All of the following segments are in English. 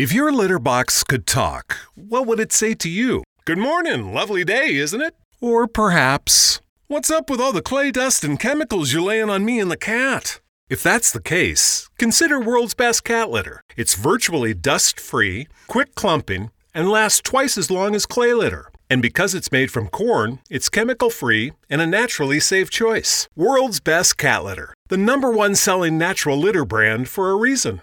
If your litter box could talk, what would it say to you? Good morning, lovely day, isn't it? Or perhaps, What's up with all the clay dust and chemicals you're laying on me and the cat? If that's the case, consider World's Best Cat Litter. It's virtually dust free, quick clumping, and lasts twice as long as clay litter. And because it's made from corn, it's chemical free and a naturally safe choice. World's Best Cat Litter, the number one selling natural litter brand for a reason.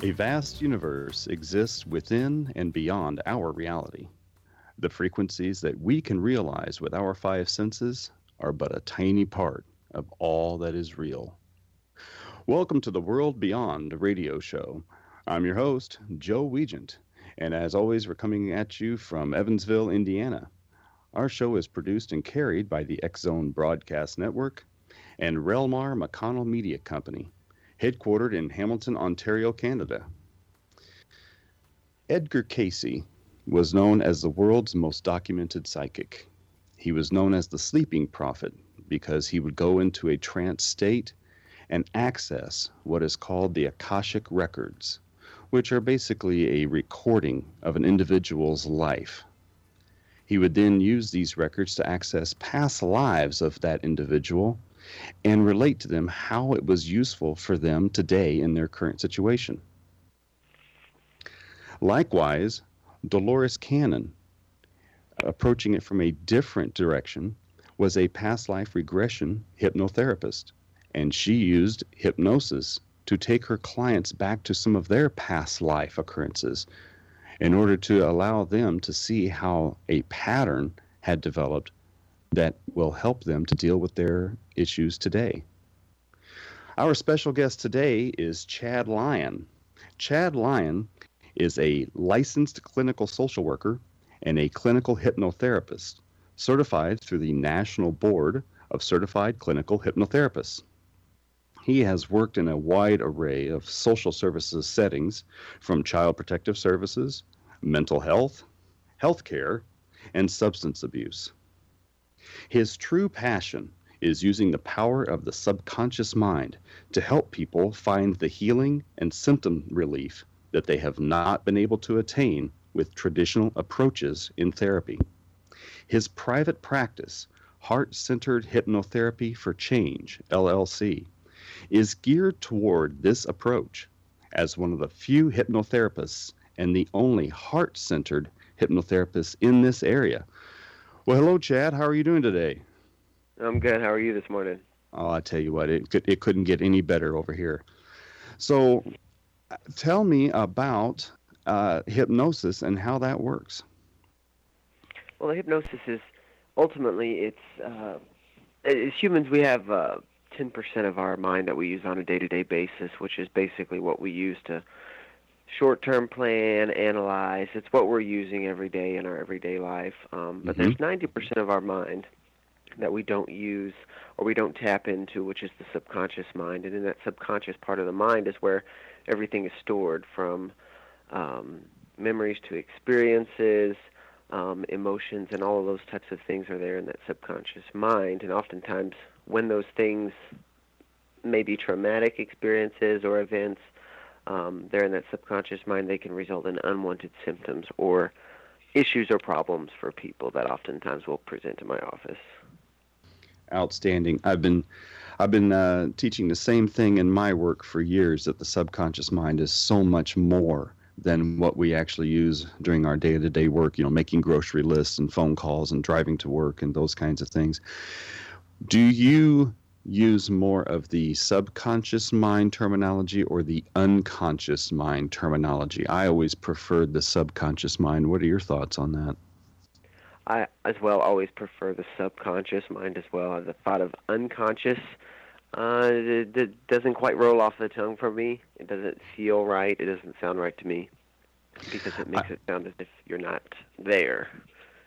A vast universe exists within and beyond our reality. The frequencies that we can realize with our five senses are but a tiny part of all that is real. Welcome to the World Beyond radio show. I'm your host, Joe Weigant, and as always, we're coming at you from Evansville, Indiana. Our show is produced and carried by the X Zone Broadcast Network and Relmar McConnell Media Company headquartered in Hamilton, Ontario, Canada. Edgar Cayce was known as the world's most documented psychic. He was known as the sleeping prophet because he would go into a trance state and access what is called the Akashic records, which are basically a recording of an individual's life. He would then use these records to access past lives of that individual and relate to them how it was useful for them today in their current situation. Likewise, Dolores Cannon, approaching it from a different direction, was a past life regression hypnotherapist, and she used hypnosis to take her clients back to some of their past life occurrences in order to allow them to see how a pattern had developed that will help them to deal with their issues today. Our special guest today is Chad Lyon. Chad Lyon is a licensed clinical social worker and a clinical hypnotherapist, certified through the National Board of Certified Clinical Hypnotherapists. He has worked in a wide array of social services settings, from child protective services, mental health, healthcare, and substance abuse. His true passion is using the power of the subconscious mind to help people find the healing and symptom relief that they have not been able to attain with traditional approaches in therapy. His private practice, Heart Centered Hypnotherapy for Change, LLC, is geared toward this approach as one of the few hypnotherapists and the only heart centered hypnotherapist in this area. Well, hello, Chad. How are you doing today? I'm good. How are you this morning? Oh, I tell you what, it could, it couldn't get any better over here. So, tell me about uh, hypnosis and how that works. Well, the hypnosis is ultimately it's uh, as humans we have uh, 10% of our mind that we use on a day-to-day basis, which is basically what we use to short-term plan, analyze. It's what we're using every day in our everyday life. Um, but Mhm. there's 90% of our mind that we don't use or we don't tap into, which is the subconscious mind. And in that subconscious part of the mind is where everything is stored from um, memories to experiences, um, emotions, and all of those types of things are there in that subconscious mind. And oftentimes, when those things may be traumatic experiences or events, um, they're in that subconscious mind, they can result in unwanted symptoms or issues or problems for people that oftentimes will present in my office. Outstanding. I've been I've been uh, teaching the same thing in my work for years that the subconscious mind is so much more than what we actually use during our day to day work, you know, making grocery lists and phone calls and driving to work and those kinds of things. Do you use more of the subconscious mind terminology or the unconscious mind terminology? I always preferred the subconscious mind. What are your thoughts on that? I, as well, always prefer the subconscious mind as well. The thought of unconscious uh, it, it doesn't quite roll off the tongue for me. It doesn't feel right. It doesn't sound right to me because it makes I, it sound as if you're not there.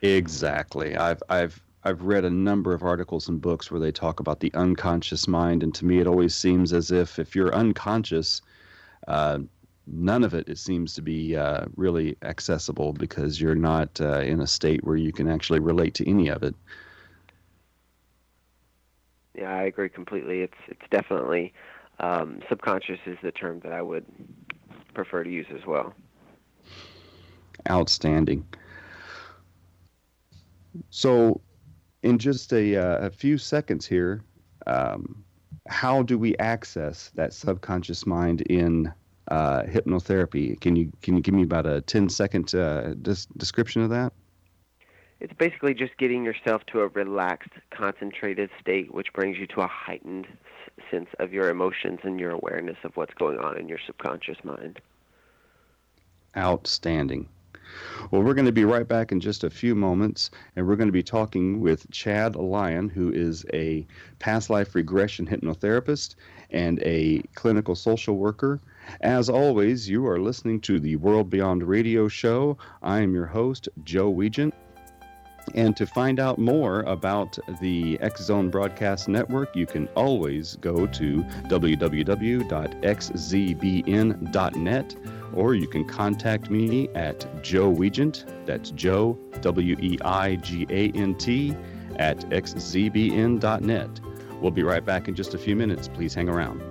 Exactly. I've I've I've read a number of articles and books where they talk about the unconscious mind, and to me, it always seems as if if you're unconscious, uh, none of it it seems to be uh, really accessible because you're not uh, in a state where you can actually relate to any of it. Yeah, I agree completely. It's it's definitely um, subconscious is the term that I would prefer to use as well. Outstanding. So, in just a, uh, a few seconds here, um, how do we access that subconscious mind in uh, hypnotherapy? Can you can you give me about a 10 second uh, des- description of that? it's basically just getting yourself to a relaxed, concentrated state, which brings you to a heightened sense of your emotions and your awareness of what's going on in your subconscious mind. Outstanding. Well, we're going to be right back in just a few moments, and we're going to be talking with Chad Lyon, who is a past life regression hypnotherapist and a clinical social worker. As always, you are listening to the World Beyond Radio Show. I am your host, Joe Weigant. And to find out more about the X Zone Broadcast Network, you can always go to www.xzbn.net or you can contact me at Joe Weigant, that's Joe, W E I G A N T, at xzbn.net. We'll be right back in just a few minutes. Please hang around.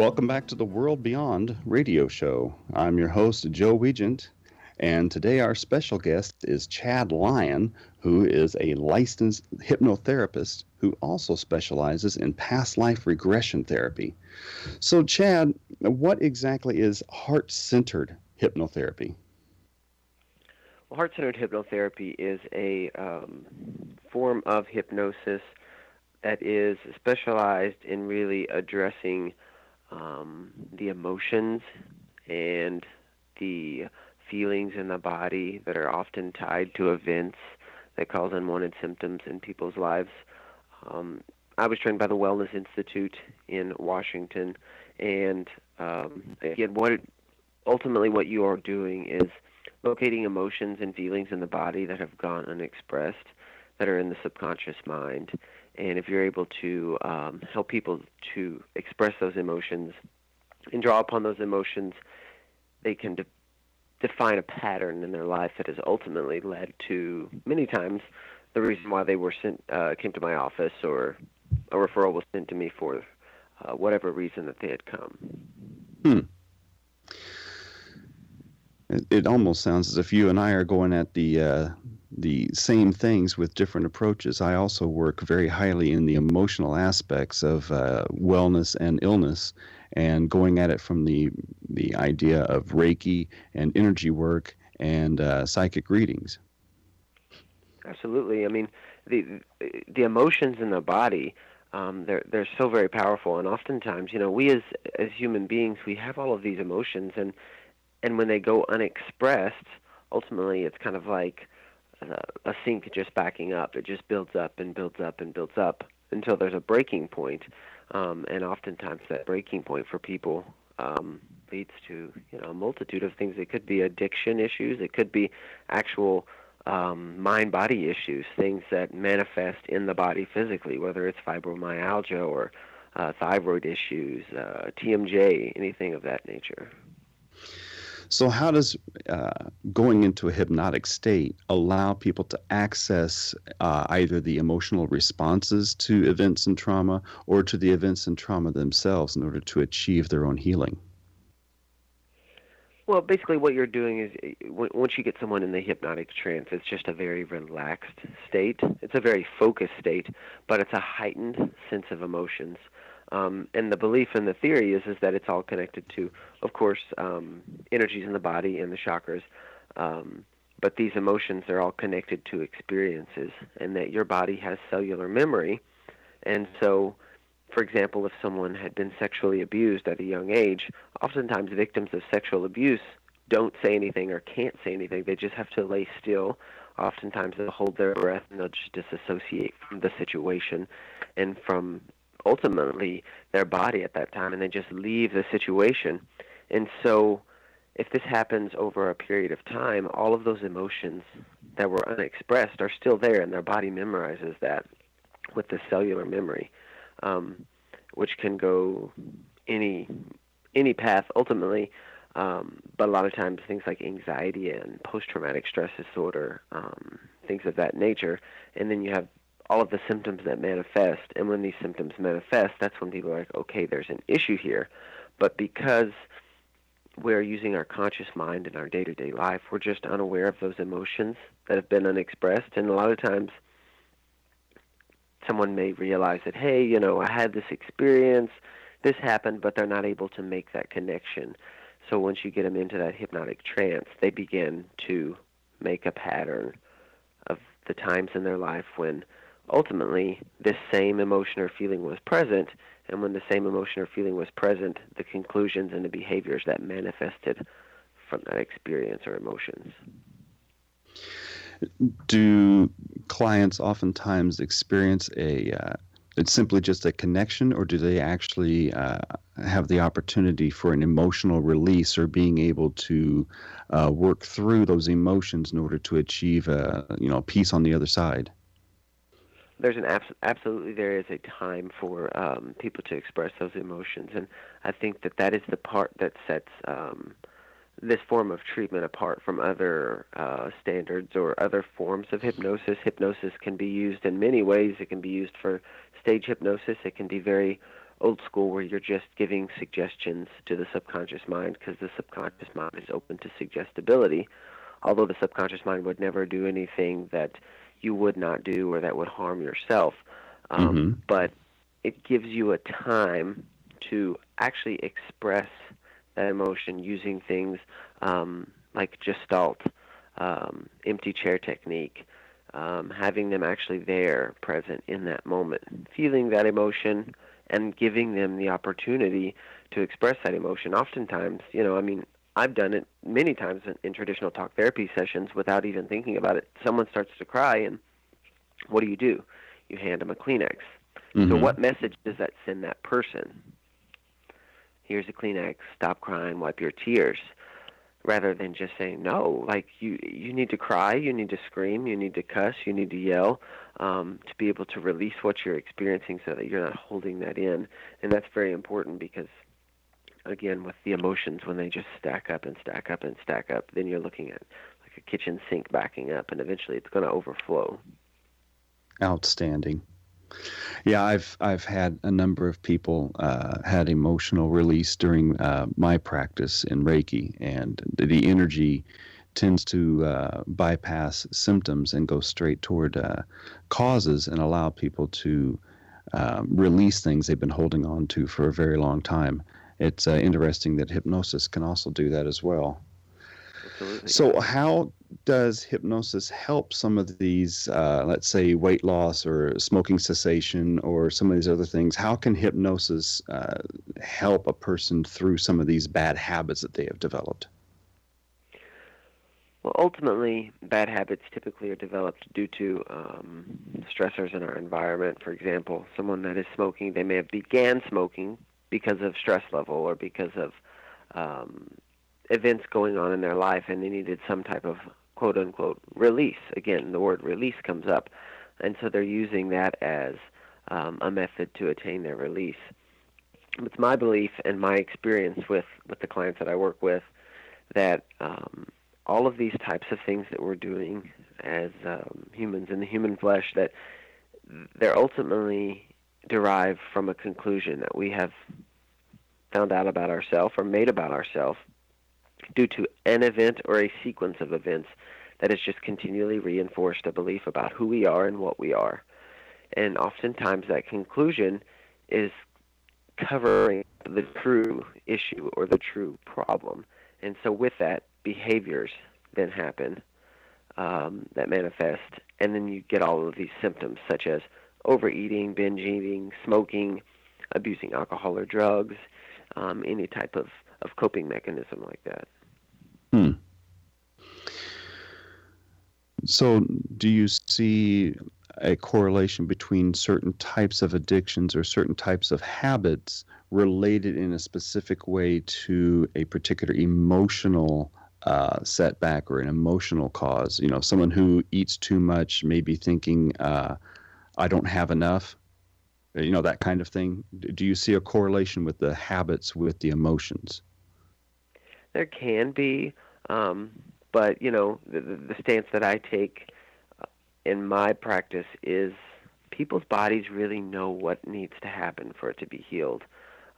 Welcome back to the World Beyond radio show. I'm your host, Joe Weigant, and today our special guest is Chad Lyon, who is a licensed hypnotherapist who also specializes in past life regression therapy. So, Chad, what exactly is heart centered hypnotherapy? Well, heart centered hypnotherapy is a um, form of hypnosis that is specialized in really addressing um, the emotions and the feelings in the body that are often tied to events that cause unwanted symptoms in people's lives. Um, I was trained by the Wellness Institute in Washington, and um, again, what it, ultimately what you are doing is locating emotions and feelings in the body that have gone unexpressed, that are in the subconscious mind, and if you're able to um, help people to express those emotions and draw upon those emotions, they can de- define a pattern in their life that has ultimately led to many times the reason why they were sent uh, came to my office or a referral was sent to me for uh, whatever reason that they had come. Hmm. It, it almost sounds as if you and I are going at the uh, the same things with different approaches. I also work very highly in the emotional aspects of uh, wellness and illness, and going at it from the the idea of Reiki and energy work and uh, psychic readings. Absolutely. I mean, the the emotions in the body. Um, they're they're so very powerful, and oftentimes, you know, we as as human beings, we have all of these emotions, and and when they go unexpressed, ultimately, it's kind of like a sink just backing up. It just builds up and builds up and builds up until there's a breaking point. Um, and oftentimes that breaking point for people um, leads to you know a multitude of things. It could be addiction issues. It could be actual um, mind-body issues, things that manifest in the body physically, whether it's fibromyalgia or uh, thyroid issues, uh, TMJ, anything of that nature. So, how does uh, going into a hypnotic state allow people to access uh, either the emotional responses to events and trauma or to the events and trauma themselves in order to achieve their own healing? Well, basically, what you're doing is once you get someone in the hypnotic trance, it's just a very relaxed state. It's a very focused state, but it's a heightened sense of emotions. Um, and the belief and the theory is is that it's all connected to, of course, um, energies in the body and the chakras. Um, but these emotions are all connected to experiences, and that your body has cellular memory. And so, for example, if someone had been sexually abused at a young age, oftentimes victims of sexual abuse don't say anything or can't say anything. They just have to lay still. Oftentimes they'll hold their breath and they'll just disassociate from the situation and from ultimately their body at that time and they just leave the situation. And so if this happens over a period of time, all of those emotions that were unexpressed are still there and their body memorizes that with the cellular memory, um, which can go any any path ultimately. Um, but a lot of times things like anxiety and post-traumatic stress disorder, um, things of that nature, and then you have all of the symptoms that manifest. And when these symptoms manifest, that's when people are like, okay, there's an issue here. But because we're using our conscious mind in our day to day life, we're just unaware of those emotions that have been unexpressed. And a lot of times, someone may realize that, hey, you know, I had this experience this happened, but they're not able to make that connection. So once you get them into that hypnotic trance, they begin to make a pattern of the times in their life when ultimately this same emotion or feeling was present, and when the same emotion or feeling was present, the conclusions and the behaviors that manifested from that experience or emotions. Do clients oftentimes experience a uh, it's simply just a connection, or do they actually uh, have the opportunity for an emotional release or being able to uh, work through those emotions in order to achieve a you know peace on the other side? There's an abs- absolutely there is a time for um, people to express those emotions, and I think that that is the part that sets um, this form of treatment apart from other uh, standards or other forms of hypnosis. Hypnosis can be used in many ways. It can be used for stage hypnosis. It can be very old school where you're just giving suggestions to the subconscious mind because the subconscious mind is open to suggestibility. Although the subconscious mind would never do anything that you would not do or that would harm yourself. Um, mm-hmm. But it gives you a time to actually express that emotion using things um, like Gestalt, um, empty chair technique, um, having them actually there, present in that moment, feeling that emotion and giving them the opportunity to express that emotion. Oftentimes, you know, I mean, I've done it many times in, in traditional talk therapy sessions without even thinking about it. Someone starts to cry, and what do you do? You hand them a Kleenex. Mm-hmm. So, what message does that send that person? Here's a Kleenex. Stop crying. Wipe your tears rather than just saying no like you you need to cry you need to scream you need to cuss you need to yell um, to be able to release what you're experiencing so that you're not holding that in and that's very important because again with the emotions when they just stack up and stack up and stack up then you're looking at like a kitchen sink backing up and eventually it's going to overflow outstanding yeah, I've I've had a number of people uh, had emotional release during uh, my practice in Reiki, and the energy tends to uh, bypass symptoms and go straight toward uh, causes and allow people to um, release things they've been holding on to for a very long time. It's uh, interesting that hypnosis can also do that as well. Absolutely. So, how does hypnosis help some of these, uh, let's say, weight loss or smoking cessation or some of these other things? How can hypnosis uh, help a person through some of these bad habits that they have developed? Well, ultimately, bad habits typically are developed due to um, stressors in our environment. For example, someone that is smoking, they may have began smoking because of stress level or because of um, events going on in their life, and they needed some type of quote unquote release. Again, the word release comes up, and so they're using that as um, a method to attain their release. It's my belief and my experience with, with the clients that I work with that um, all of these types of things that we're doing as um, humans in the human flesh that they're ultimately derived from a conclusion that we have found out about ourselves or made about ourselves due to an event or a sequence of events that has just continually reinforced a belief about who we are and what we are. And oftentimes that conclusion is covering the true issue or the true problem. And so with that, behaviors then happen um, that manifest, and then you get all of these symptoms such as overeating, binge eating, smoking, abusing alcohol or drugs, um, any type of, of coping mechanism like that. Hmm. So, do you see a correlation between certain types of addictions or certain types of habits related in a specific way to a particular emotional uh, setback or an emotional cause? You know, someone who eats too much may be thinking, uh, I don't have enough, you know, that kind of thing. Do you see a correlation with the habits with the emotions? There can be. Um, but you know, the, the stance that I take uh, in my practice is people's bodies really know what needs to happen for it to be healed.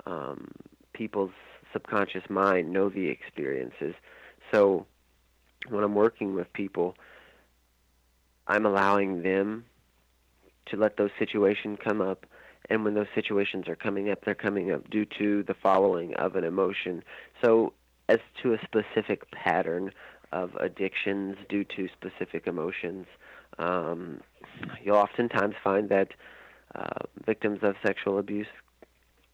Um, people's subconscious mind know the experiences. So when I'm working with people, I'm allowing them to let those situations come up and when those situations are coming up, they're coming up due to the following of an emotion. So, as to a specific pattern of addictions due to specific emotions, um, you'll oftentimes find that uh, victims of sexual abuse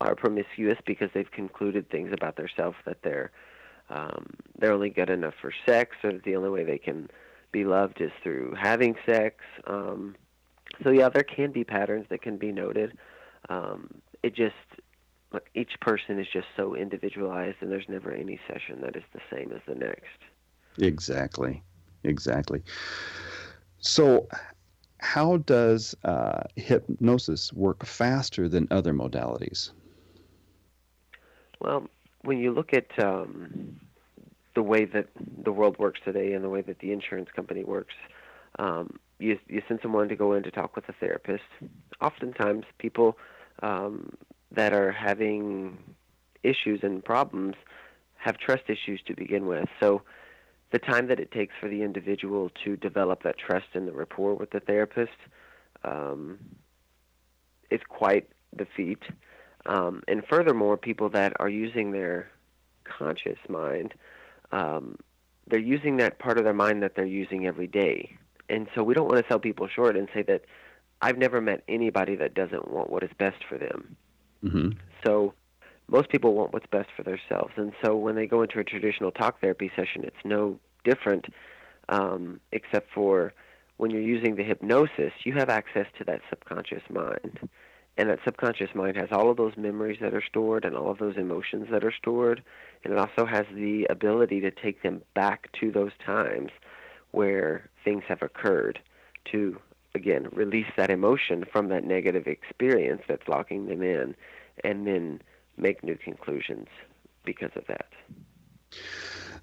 are promiscuous because they've concluded things about themselves that they're um, they're only good enough for sex, or the only way they can be loved is through having sex. Um, so yeah, there can be patterns that can be noted. Um, it just each person is just so individualized, and there's never any session that is the same as the next. Exactly, exactly. So, how does uh, hypnosis work faster than other modalities? Well, when you look at um, the way that the world works today and the way that the insurance company works, um, you you send someone to go in to talk with a therapist. Oftentimes, people um, that are having issues and problems have trust issues to begin with. So, the time that it takes for the individual to develop that trust and the rapport with the therapist um, is quite the feat. Um, and furthermore, people that are using their conscious mind, um, they're using that part of their mind that they're using every day. And so we don't want to sell people short and say that I've never met anybody that doesn't want what is best for them. Mm-hmm. So most people want what's best for themselves. And so when they go into a traditional talk therapy session, it's no different, um, except for when you're using the hypnosis, you have access to that subconscious mind. And that subconscious mind has all of those memories that are stored and all of those emotions that are stored. And it also has the ability to take them back to those times where things have occurred to, again, release that emotion from that negative experience that's locking them in and then make new conclusions because of that.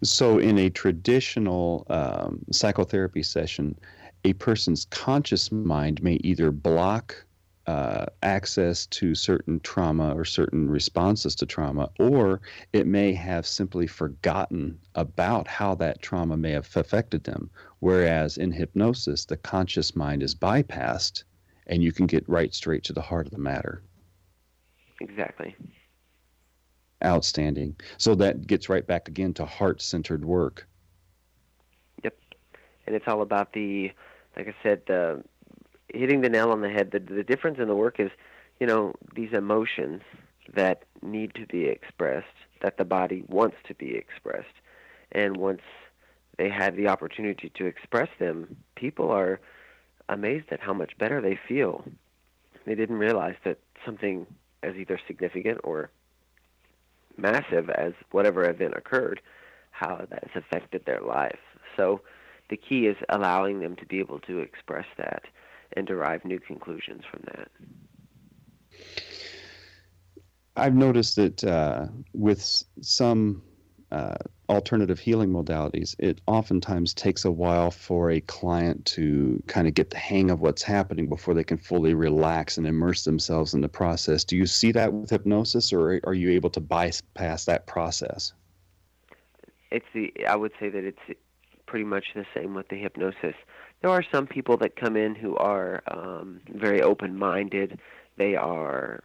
So, in a traditional um, psychotherapy session, a person's conscious mind may either block uh, access to certain trauma or certain responses to trauma, or it may have simply forgotten about how that trauma may have affected them. Whereas in hypnosis, the conscious mind is bypassed and you can get right straight to the heart of the matter. Exactly. Outstanding. So that gets right back again to heart centered work. Yep. And it's all about the, like I said, the hitting the nail on the head. The, the difference in the work is, you know, these emotions that need to be expressed, that the body wants to be expressed. And once they had the opportunity to express them, people are amazed at how much better they feel. They didn't realize that something as either significant or massive as whatever event occurred, how that has affected their life. So the key is allowing them to be able to express that and derive new conclusions from that. I've noticed that uh, with some uh, alternative healing modalities, it oftentimes takes a while for a client to kind of get the hang of what's happening before they can fully relax and immerse themselves in the process. Do you see that with hypnosis, or are you able to bypass that process? It's the I would say that it's pretty much the same with the hypnosis there are some people that come in who are um, very open-minded. They are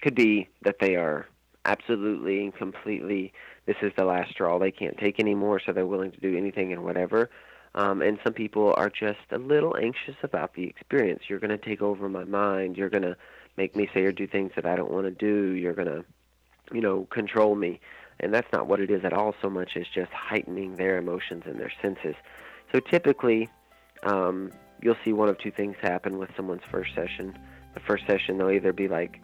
could be that they are absolutely and completely this is the last straw. They can't take anymore, so they're willing to do anything and whatever. Um, and some people are just a little anxious about the experience. You're going to take over my mind. You're going to make me say or do things that I don't want to do. You're going to, you know, control me. And that's not what it is at all so much as just heightening their emotions and their senses. So typically, um, you'll see one of two things happen with someone's first session. The first session, they'll either be like,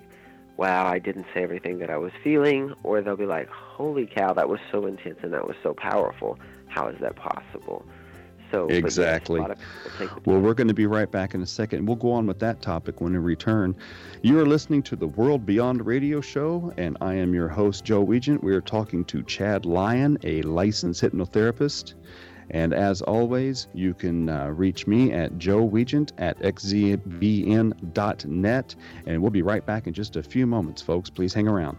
wow, I didn't say everything that I was feeling, or they'll be like, holy cow, that was so intense and that was so powerful. How is that possible? So, exactly. Yes, well, we're going to be right back in a second. We'll go on with that topic when we return. You are listening to the World Beyond Radio Show, and I am your host, Joe Weigant. We are talking to Chad Lyon, a licensed hypnotherapist. And as always, you can uh, reach me at Joe Weigant at xzbn.net. And we'll be right back in just a few moments, folks. Please hang around.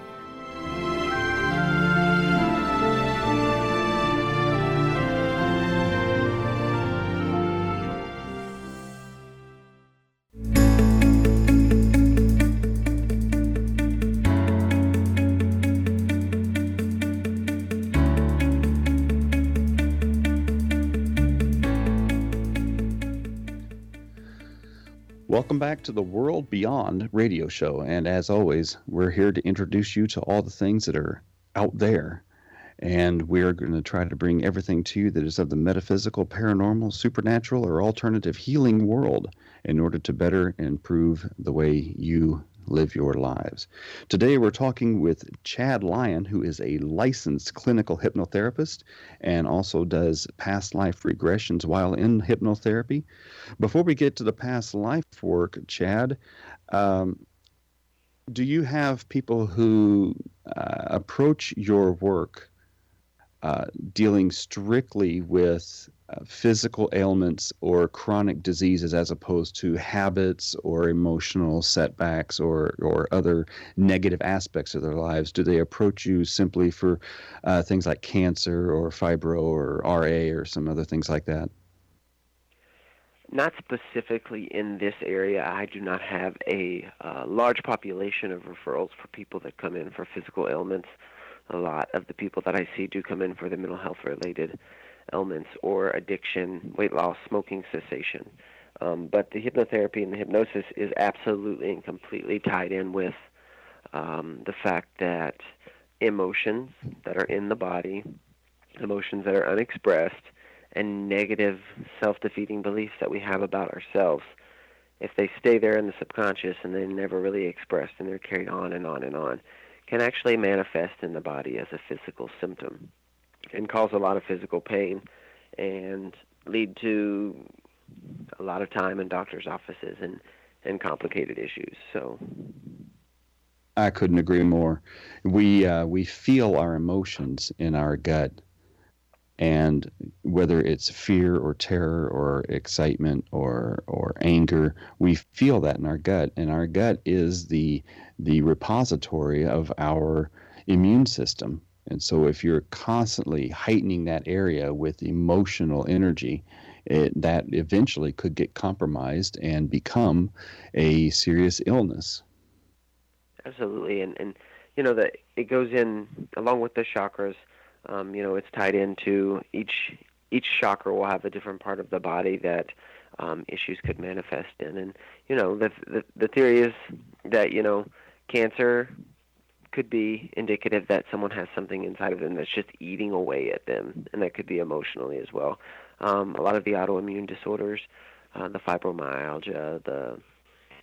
Welcome back to the World Beyond radio show. And as always, we're here to introduce you to all the things that are out there. And we're going to try to bring everything to you that is of the metaphysical, paranormal, supernatural, or alternative healing world in order to better improve the way you live your lives. Today, we're talking with Chad Lyon, who is a licensed clinical hypnotherapist and also does past life regressions while in hypnotherapy. Before we get to the past life work, Chad, um, do you have people who uh, approach your work uh, dealing strictly with physical ailments or chronic diseases as opposed to habits or emotional setbacks or, or other negative aspects of their lives? Do they approach you simply for uh, things like cancer or fibro or RA or some other things like that? Not specifically in this area. I do not have a uh, large population of referrals for people that come in for physical ailments. A lot of the people that I see do come in for the mental health related ailments or addiction, weight loss, smoking cessation. Um, but the hypnotherapy and the hypnosis is absolutely and completely tied in with um, the fact that emotions that are in the body, emotions that are unexpressed, and negative self defeating beliefs that we have about ourselves, if they stay there in the subconscious and they're never really expressed and they're carried on and on and on, can actually manifest in the body as a physical symptom and cause a lot of physical pain and lead to a lot of time in doctors' offices and, and complicated issues. So I couldn't agree more. We uh, we feel our emotions in our gut, and whether it's fear or terror or excitement or or anger, we feel that in our gut, and our gut is the the repository of our immune system. And so, if you're constantly heightening that area with emotional energy, it, that eventually could get compromised and become a serious illness. Absolutely, and and you know that it goes in along with the chakras. Um, you know, it's tied into each each chakra will have a different part of the body that um, issues could manifest in, and you know the, the the theory is that you know cancer could be indicative that someone has something inside of them that's just eating away at them, and that could be emotionally as well. Um, a lot of the autoimmune disorders, uh, the fibromyalgia, the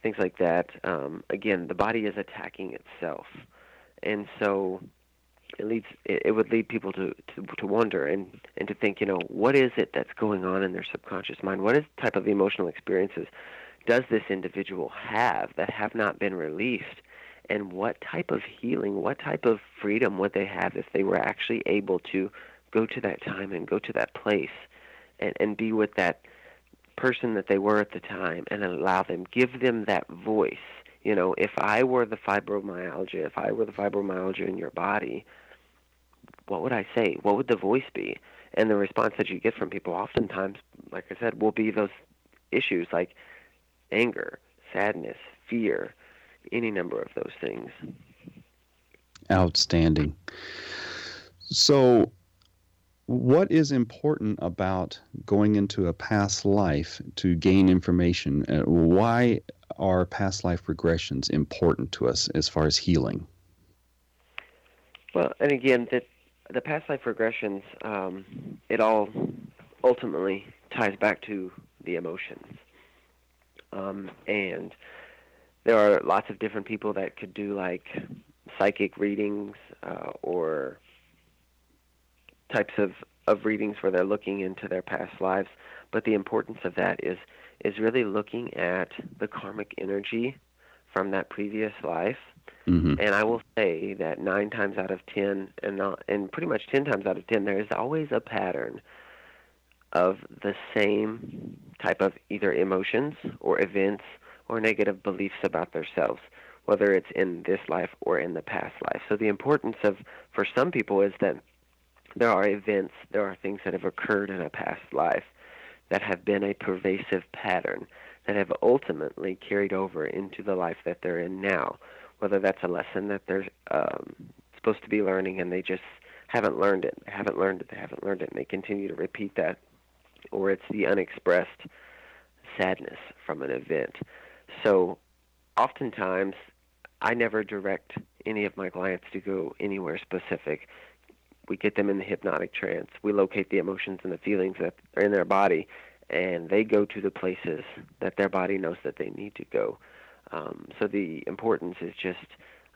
things like that. Um, again, the body is attacking itself, and so it leads. It, it would lead people to, to to wonder and and to think, you know, what is it that's going on in their subconscious mind? What is type of emotional experiences does this individual have that have not been released? And what type of healing, what type of freedom would they have if they were actually able to go to that time and go to that place and, and be with that person that they were at the time and allow them, give them that voice. You know, if I were the fibromyalgia, if I were the fibromyalgia in your body, what would I say? What would the voice be? And the response that you get from people oftentimes, like I said, will be those issues like anger, sadness, fear, any number of those things. Outstanding. So, what is important about going into a past life to gain information? Uh, why are past life regressions important to us as far as healing? Well, and again, the, the past life regressions, um, it all ultimately ties back to the emotions. Um, and there are lots of different people that could do like psychic readings uh, or types of, of readings where they're looking into their past lives. But the importance of that is is really looking at the karmic energy from that previous life. Mm-hmm. And I will say that nine times out of ten, and not, and pretty much ten times out of ten, there is always a pattern of the same type of either emotions or events or negative beliefs about themselves, whether it's in this life or in the past life. So the importance of, for some people, is that there are events, there are things that have occurred in a past life that have been a pervasive pattern that have ultimately carried over into the life that they're in now. Whether that's a lesson that they're um, supposed to be learning and they just haven't learned it, they haven't learned it, they haven't learned it, and they continue to repeat that, or it's the unexpressed sadness from an event. So oftentimes, I never direct any of my clients to go anywhere specific. We get them in the hypnotic trance. We locate the emotions and the feelings that are in their body, and they go to the places that their body knows that they need to go. Um, so the importance is just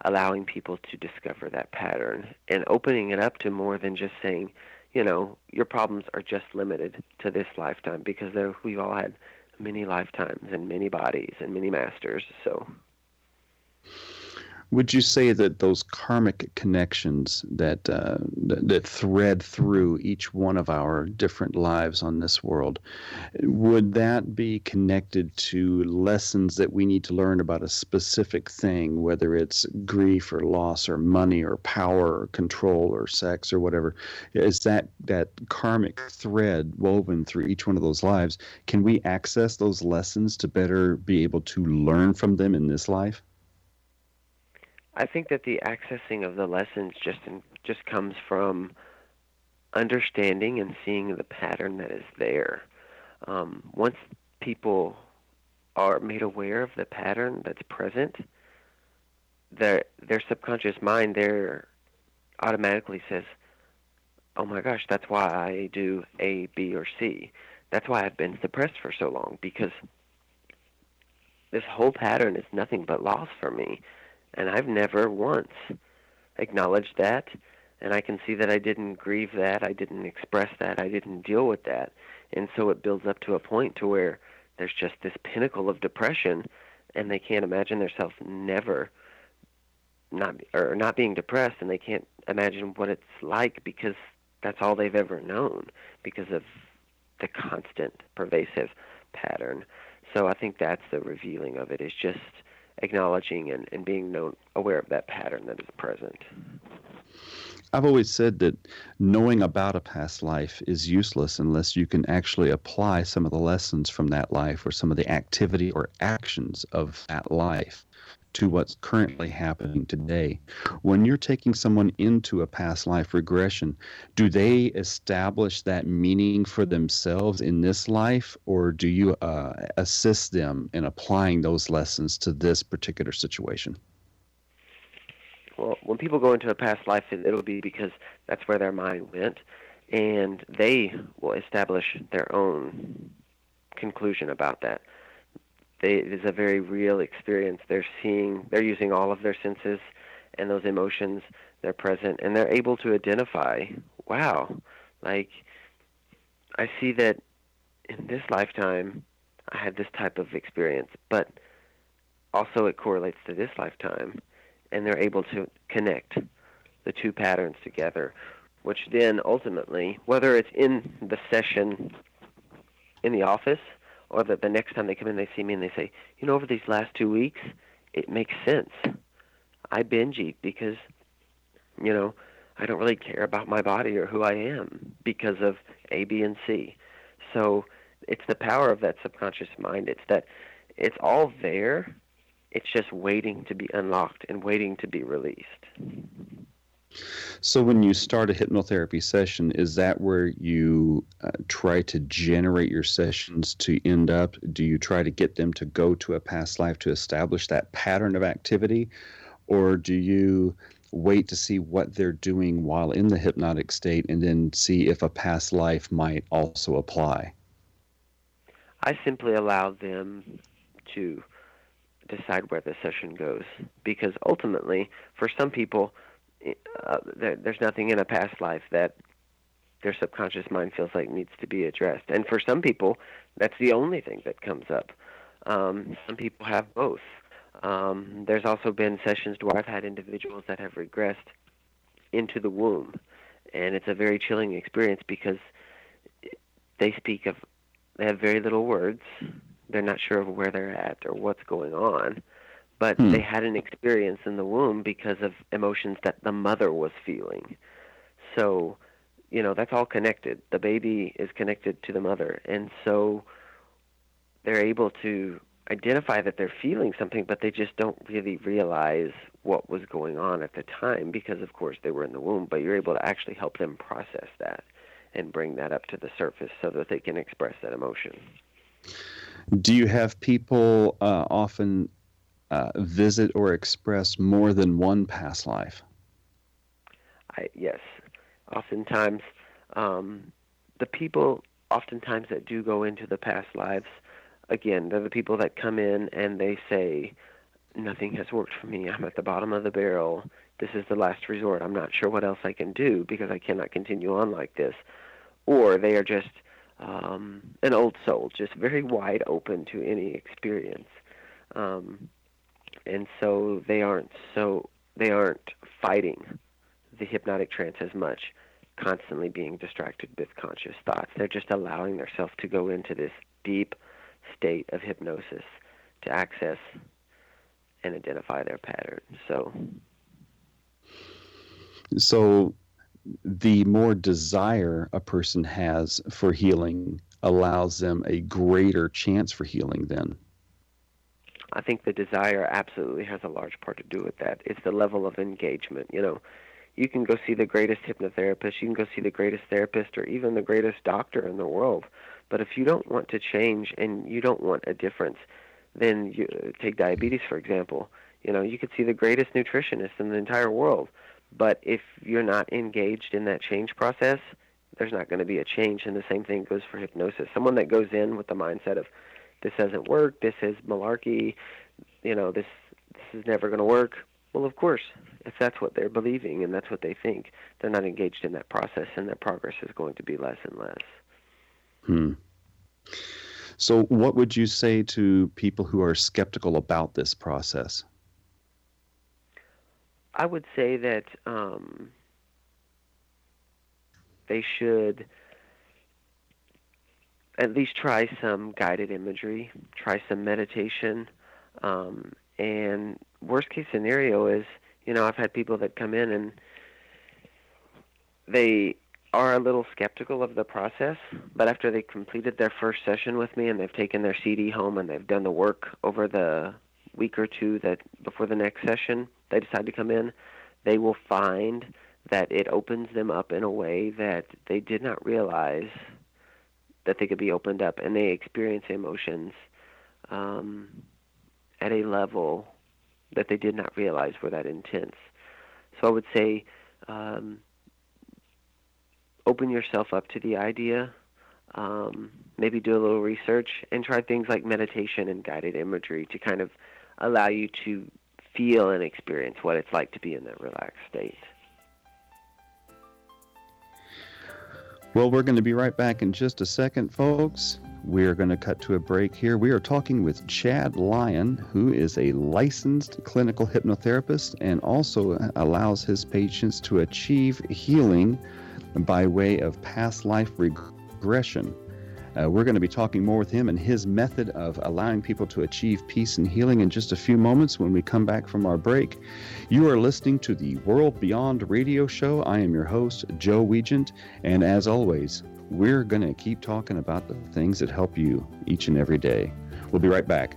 allowing people to discover that pattern and opening it up to more than just saying, you know, your problems are just limited to this lifetime because we've all had many lifetimes and many bodies and many masters. So, Would you say that those karmic connections that, uh, that, that thread through each one of our different lives on this world, would that be connected to lessons that we need to learn about a specific thing, whether it's grief or loss or money or power or control or sex or whatever? Is that that karmic thread woven through each one of those lives? Can we access those lessons to better be able to learn from them in this life? I think that the accessing of the lessons just in, just comes from understanding and seeing the pattern that is there. Um, once people are made aware of the pattern that's present, their their subconscious mind there automatically says, "Oh my gosh, that's why I do A, B, or C. That's why I've been suppressed for so long because this whole pattern is nothing but loss for me." And I've never once acknowledged that. And I can see that I didn't grieve that. I didn't express that. I didn't deal with that. And so it builds up to a point to where there's just this pinnacle of depression and they can't imagine themselves never not or not being depressed and they can't imagine what it's like because that's all they've ever known because of the constant pervasive pattern. So I think that's the revealing of it is just acknowledging and, and being known aware of that pattern that is present. I've always said that knowing about a past life is useless unless you can actually apply some of the lessons from that life or some of the activity or actions of that life to what's currently happening today. When you're taking someone into a past life regression, do they establish that meaning for themselves in this life, or do you uh, assist them in applying those lessons to this particular situation? Well, when people go into a past life, it'll be because that's where their mind went, and they will establish their own conclusion about that they, it is a very real experience. They're seeing, they're using all of their senses and those emotions. They're present, and they're able to identify. Wow, like I see that in this lifetime I had this type of experience, but also it correlates to this lifetime, and they're able to connect the two patterns together, which then ultimately, whether it's in the session in the office or that the next time they come in, they see me and they say, you know, over these last two weeks, it makes sense. I binge eat because, you know, I don't really care about my body or who I am because of A, B, and C. So it's the power of that subconscious mind. It's that it's all there. It's just waiting to be unlocked and waiting to be released. So, when you start a hypnotherapy session, is that where you uh, try to generate your sessions to end up? Do you try to get them to go to a past life to establish that pattern of activity? Or do you wait to see what they're doing while in the hypnotic state and then see if a past life might also apply? I simply allow them to decide where the session goes because ultimately, for some people, uh, there, there's nothing in a past life that their subconscious mind feels like needs to be addressed. And for some people, that's the only thing that comes up. Um, some people have both. Um, there's also been sessions where I've had individuals that have regressed into the womb, and it's a very chilling experience because they speak of they have very little words. They're not sure of where they're at or what's going on, but hmm. they had an experience in the womb because of emotions that the mother was feeling. So, you know, that's all connected. The baby is connected to the mother, and so they're able to identify that they're feeling something, but they just don't really realize what was going on at the time because, of course, they were in the womb. But you're able to actually help them process that and bring that up to the surface so that they can express that emotion. Do you have people uh, often uh, visit or express more than one past life? I, yes, oftentimes um, the people, oftentimes that do go into the past lives, again, they're the people that come in and they say, "Nothing has worked for me. I'm at the bottom of the barrel. This is the last resort. I'm not sure what else I can do because I cannot continue on like this." Or they are just um, an old soul, just very wide open to any experience. Um, and so they aren't so they aren't fighting the hypnotic trance as much, constantly being distracted with conscious thoughts. They're just allowing themselves to go into this deep state of hypnosis to access and identify their pattern. So so the more desire a person has for healing allows them a greater chance for healing then I think the desire absolutely has a large part to do with that. It's the level of engagement. You know, you can go see the greatest hypnotherapist, you can go see the greatest therapist, or even the greatest doctor in the world. But if you don't want to change and you don't want a difference, then you take diabetes for example. You know, you could see the greatest nutritionist in the entire world, but if you're not engaged in that change process, there's not going to be a change. And the same thing goes for hypnosis. Someone that goes in with the mindset of this doesn't work, this is malarkey, you know, this this is never going to work. Well, of course, if that's what they're believing and that's what they think, they're not engaged in that process, and their progress is going to be less and less. Hmm. So, what would you say to people who are skeptical about this process? I would say that um, they should at least try some guided imagery, try some meditation, um, and worst case scenario is, you know, I've had people that come in and they are a little skeptical of the process, but after they completed their first session with me and they've taken their CD home and they've done the work over the week or two that before the next session they decide to come in, they will find that it opens them up in a way that they did not realize that they could be opened up and they experience emotions um, at a level that they did not realize were that intense. So I would say um, open yourself up to the idea, um, maybe do a little research, and try things like meditation and guided imagery to kind of allow you to feel and experience what it's like to be in that relaxed state. Well, we're going to be right back in just a second, folks. We're going to cut to a break here. We are talking with Chad Lyon, who is a licensed clinical hypnotherapist and also allows his patients to achieve healing by way of past life regression. Uh, we're going to be talking more with him and his method of allowing people to achieve peace and healing in just a few moments when we come back from our break. You are listening to the World Beyond radio show. I am your host, Joe Weigant, and as always, we're going to keep talking about the things that help you each and every day. We'll be right back.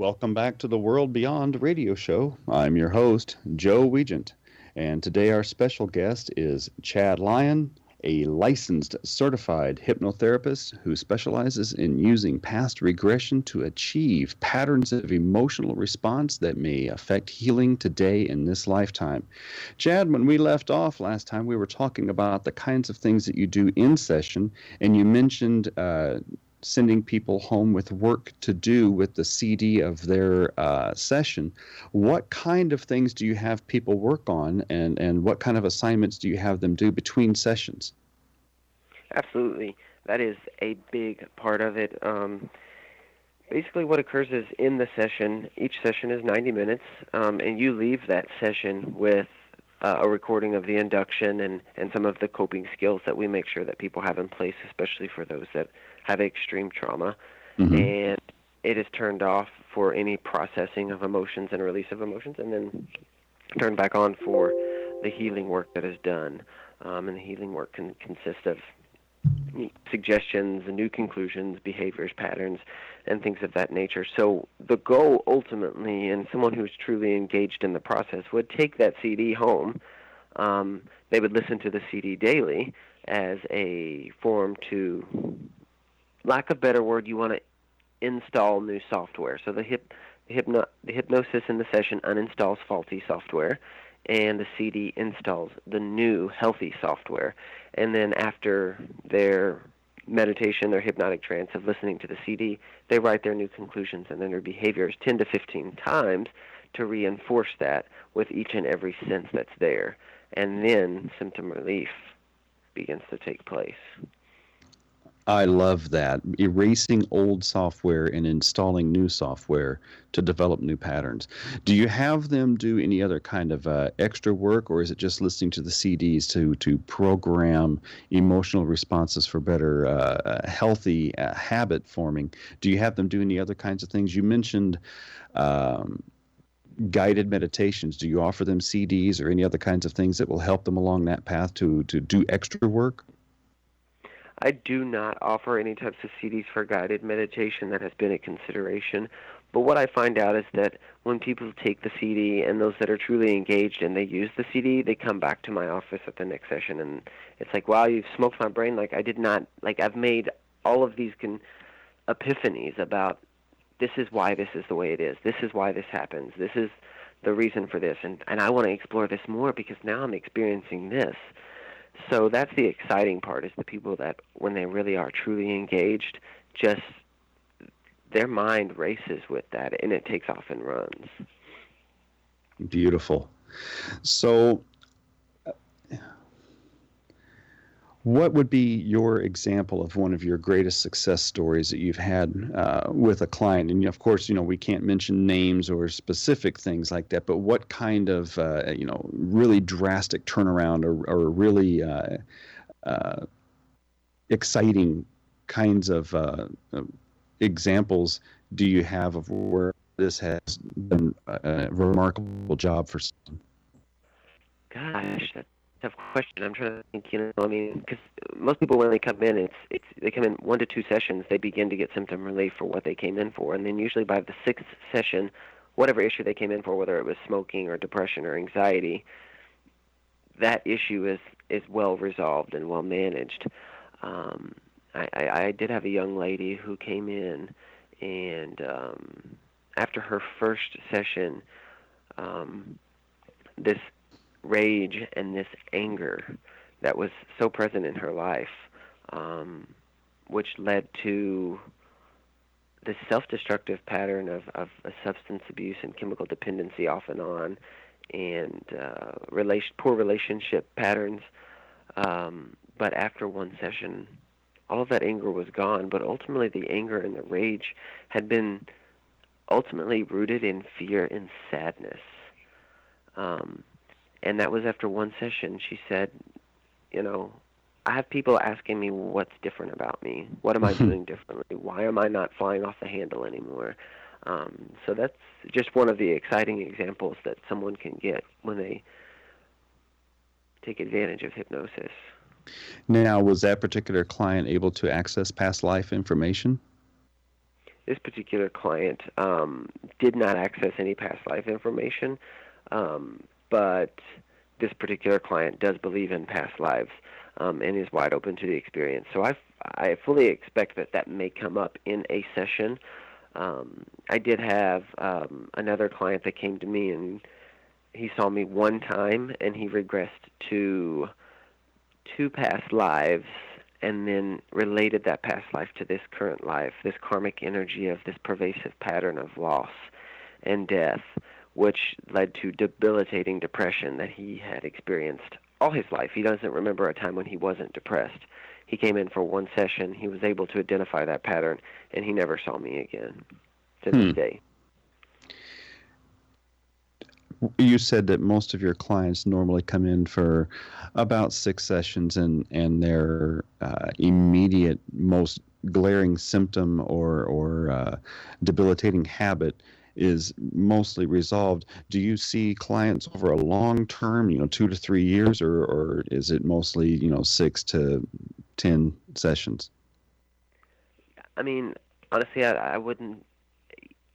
Welcome back to the World Beyond radio show. I'm your host, Joe Weigant, and today our special guest is Chad Lyon, a licensed certified hypnotherapist who specializes in using past regression to achieve patterns of emotional response that may affect healing today in this lifetime. Chad, when we left off last time, we were talking about the kinds of things that you do in session, and you mentioned. Uh, sending people home with work to do with the CD of their uh, session. What kind of things do you have people work on, and, and what kind of assignments do you have them do between sessions? Absolutely. That is a big part of it. Um, basically, what occurs is in the session, each session is 90 minutes, um, and you leave that session with uh, a recording of the induction and, and some of the coping skills that we make sure that people have in place, especially for those that have extreme trauma, mm-hmm. and it is turned off for any processing of emotions and release of emotions, and then turned back on for the healing work that is done. Um, and the healing work can consist of suggestions, new conclusions, behaviors, patterns, and things of that nature. So the goal ultimately, and someone who's truly engaged in the process would take that CD home. Um, they would listen to the CD daily as a form to lack of better word, you want to install new software. So the hip the, hypno, the hypnosis in the session uninstalls faulty software, and the CD installs the new healthy software. And then after their meditation, their hypnotic trance of listening to the CD, they write their new conclusions and then their behaviors 10 to 15 times to reinforce that with each and every sense that's there. And then symptom relief begins to take place. I love that. Erasing old software and installing new software to develop new patterns. Do you have them do any other kind of uh, extra work, or is it just listening to the CDs to, to program emotional responses for better, uh, uh, healthy uh, habit forming? Do you have them do any other kinds of things? You mentioned. Um, guided meditations do you offer them cds or any other kinds of things that will help them along that path to to do extra work I do not offer any types of CDs for guided meditation that has been a consideration. But what I find out is that when people take the CD and those that are truly engaged and they use the CD, they come back to my office at the next session and it's like, wow, you've smoked my brain. Like I did not, like I've made all of these con- epiphanies about this is why this is the way it is. This is why this happens. This is the reason for this. And, and I want to explore this more because now I'm experiencing this so that's the exciting part is the people that when they really are truly engaged just their mind races with that and it takes off and runs. Beautiful. So what would be your example of one of your greatest success stories that you've had uh, with a client? And of course, you know we can't mention names or specific things like that. But what kind of uh, you know really drastic turnaround or, or really uh, uh exciting kinds of uh, examples do you have of where this has done a remarkable job for? Some? Gosh, that tough question. I'm trying to think. You know, I mean, because most people when they come in, it's it's they come in one to two sessions. They begin to get symptom relief for what they came in for, and then usually by the sixth session, whatever issue they came in for, whether it was smoking or depression or anxiety, that issue is is well resolved and well managed. Um, I, I, I did have a young lady who came in, and um, after her first session, um, this rage and this anger that was so present in her life, um, which led to this self-destructive pattern of, of substance abuse and chemical dependency off and on, and uh, relation, poor relationship patterns. Um, but after one session, all of that anger was gone. But ultimately, the anger and the rage had been ultimately rooted in fear and sadness. Um, and that was after one session. She said, you know, I have people asking me what's different about me. What am I doing differently? Why am I not flying off the handle anymore? Um, so that's just one of the exciting examples that someone can get when they take advantage of hypnosis. Now, was that particular client able to access past life information? This particular client um, did not access any past life information. Um, but this particular client does believe in past lives. um, and is wide open to the experience. So I I fully expect that that may come up in a session. Um, I did have um, another client that came to me and he saw me one time and he regressed to two past lives and then related that past life to this current life, this karmic energy of this pervasive pattern of loss and death, which led to debilitating depression that he had experienced all his life. He doesn't remember a time when he wasn't depressed. He came in for one session, he was able to identify that pattern, and he never saw me again to this hmm. day. You said that most of your clients normally come in for about six sessions, and and their uh, immediate, most glaring symptom or or uh, debilitating habit is mostly resolved. Do you see clients over a long term, you know, two to three years, or, or is it mostly, you know, six to 10 sessions? I mean, honestly, I, I wouldn't.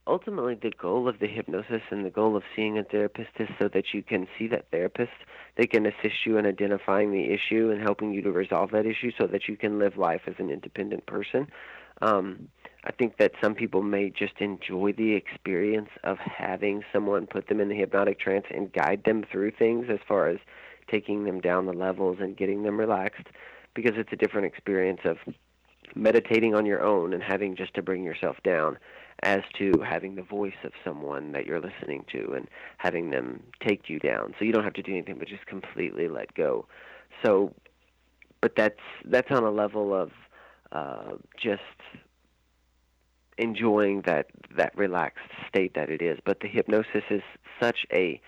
Ultimately, the goal of the hypnosis and the goal of seeing a therapist is so that you can see that therapist. They can assist you in identifying the issue and helping you to resolve that issue so that you can live life as an independent person. Um, I think that some people may just enjoy the experience of having someone put them in the hypnotic trance and guide them through things as far as taking them down the levels and getting them relaxed because it's a different experience of meditating on your own and having just to bring yourself down as to having the voice of someone that you're listening to and having them take you down. So you don't have to do anything but just completely let go. So but that's that's on a level of uh, just enjoying that that relaxed state that it is. But the hypnosis is such a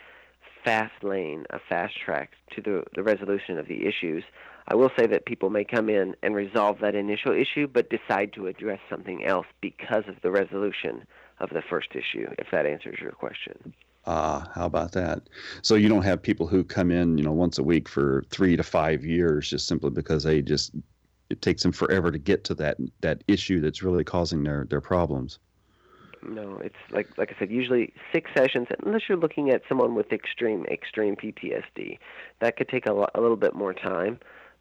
fast lane, a fast track to the the resolution of the issues. I will say that people may come in and resolve that initial issue, but decide to address something else because of the resolution of the first issue. If that answers your question. Ah, uh, how about that? So you don't have people who come in, you know, once a week for three to five years just simply because they just it takes them forever to get to that that issue that's really causing their their problems. No, it's like like I said, usually six sessions, unless you're looking at someone with extreme extreme PTSD, that could take a, lo- a little bit more time.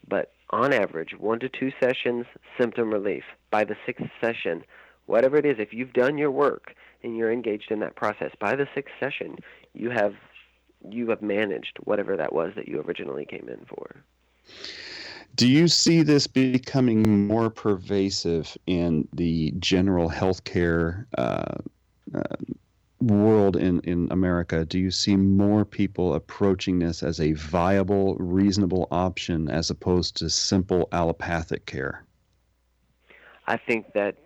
But on average, one to two sessions, symptom relief. By the sixth session, whatever it is, if you've done your work and you're engaged in that process, by the sixth session, you have you have managed whatever that was that you originally came in for. Do you see this becoming more pervasive in the general healthcare uh, uh, world in, in America? Do you see more people approaching this as a viable, reasonable option as opposed to simple allopathic care? I think that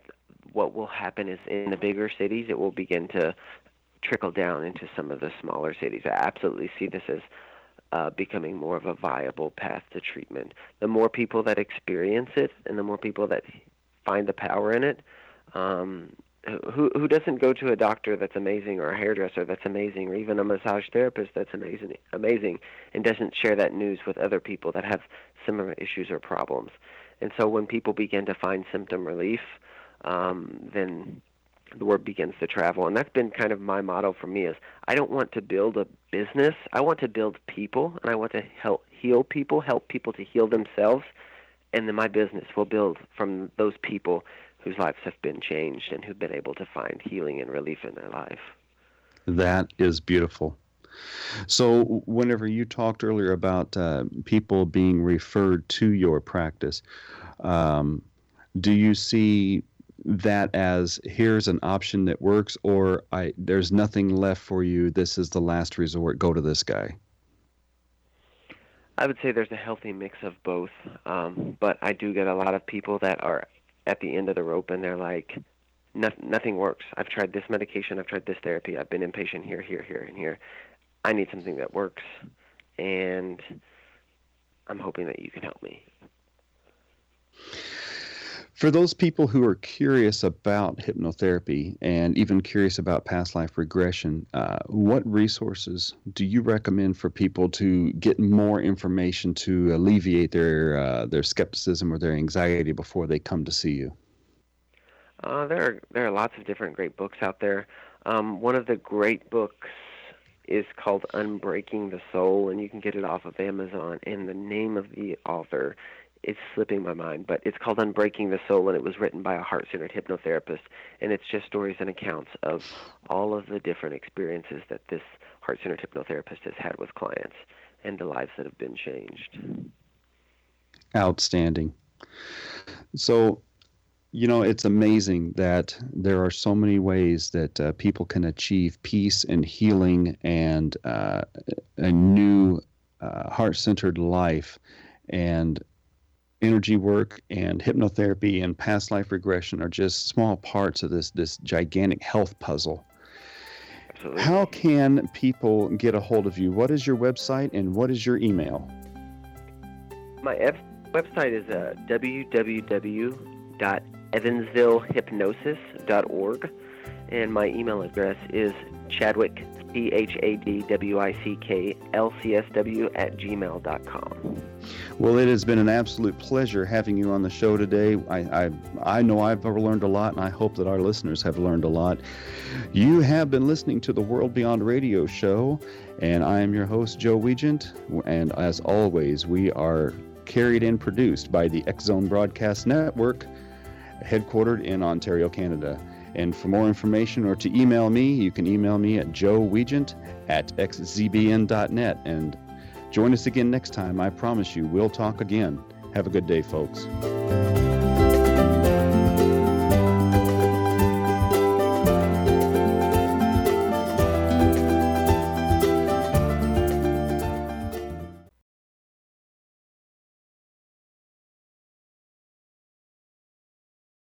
what will happen is in the bigger cities, it will begin to trickle down into some of the smaller cities. I absolutely see this as uh, becoming more of a viable path to treatment. The more people that experience it, and the more people that find the power in it, um, who who doesn't go to a doctor that's amazing or a hairdresser that's amazing or even a massage therapist that's amazing amazing and doesn't share that news with other people that have similar issues or problems. And so when people begin to find symptom relief, um, then the word begins to travel. And that's been kind of my motto for me is i don't want to build a business. I want to build people and i want to help heal people help people to heal themselves. And then my business will build from those people whose lives have been changed and who've been able to find healing and relief in their life. That is beautiful. So, whenever you talked earlier about uh, people being referred to your practice, um, do you see that as here's an option that works or I there's nothing left for you. This is the last resort. Go to this guy. I would say there's a healthy mix of both um, but I do get a lot of people that are at the end of the rope and they're like nothing works. I've tried this medication. I've tried this therapy. I've been inpatient here here here and here. I need something that works and I'm hoping that you can help me for those people who are curious about hypnotherapy and even curious about past life regression, uh, what resources do you recommend for people to get more information to alleviate their uh, their skepticism or their anxiety before they come to see you? Uh, there are there are lots of different great books out there. Um, one of the great books is called Unbreaking the Soul, and you can get it off of Amazon. And the name of the author is slipping my mind, but it's called Unbreaking the Soul, and it was written by a heart centered hypnotherapist. And it's just stories and accounts of all of the different experiences that this heart centered hypnotherapist has had with clients and the lives that have been changed. Outstanding. So, you know, it's amazing that there are so many ways that uh, people can achieve peace and healing and uh, a new uh, heart centered life. And energy work and hypnotherapy and past life regression are just small parts of this, this gigantic health puzzle. Absolutely. How can people get a hold of you? What is your website and what is your email? My F- website is uh, www.evansvillehypnosis.org, and my email address is chadwick, C H A D W I C K L C S W at gmail.com. Well, it has been an absolute pleasure having you on the show today. I, I, I know I've learned a lot, and I hope that our listeners have learned a lot. You have been listening to the World Beyond Radio show, and I am your host, Joe Weigant. And as always, we are carried and produced by the X Zone Broadcast Network, headquartered in Ontario, Canada. And for more information or to email me, you can email me at joeweigant at xzbn.net. And join us again next time. I promise you, we'll talk again. Have a good day, folks.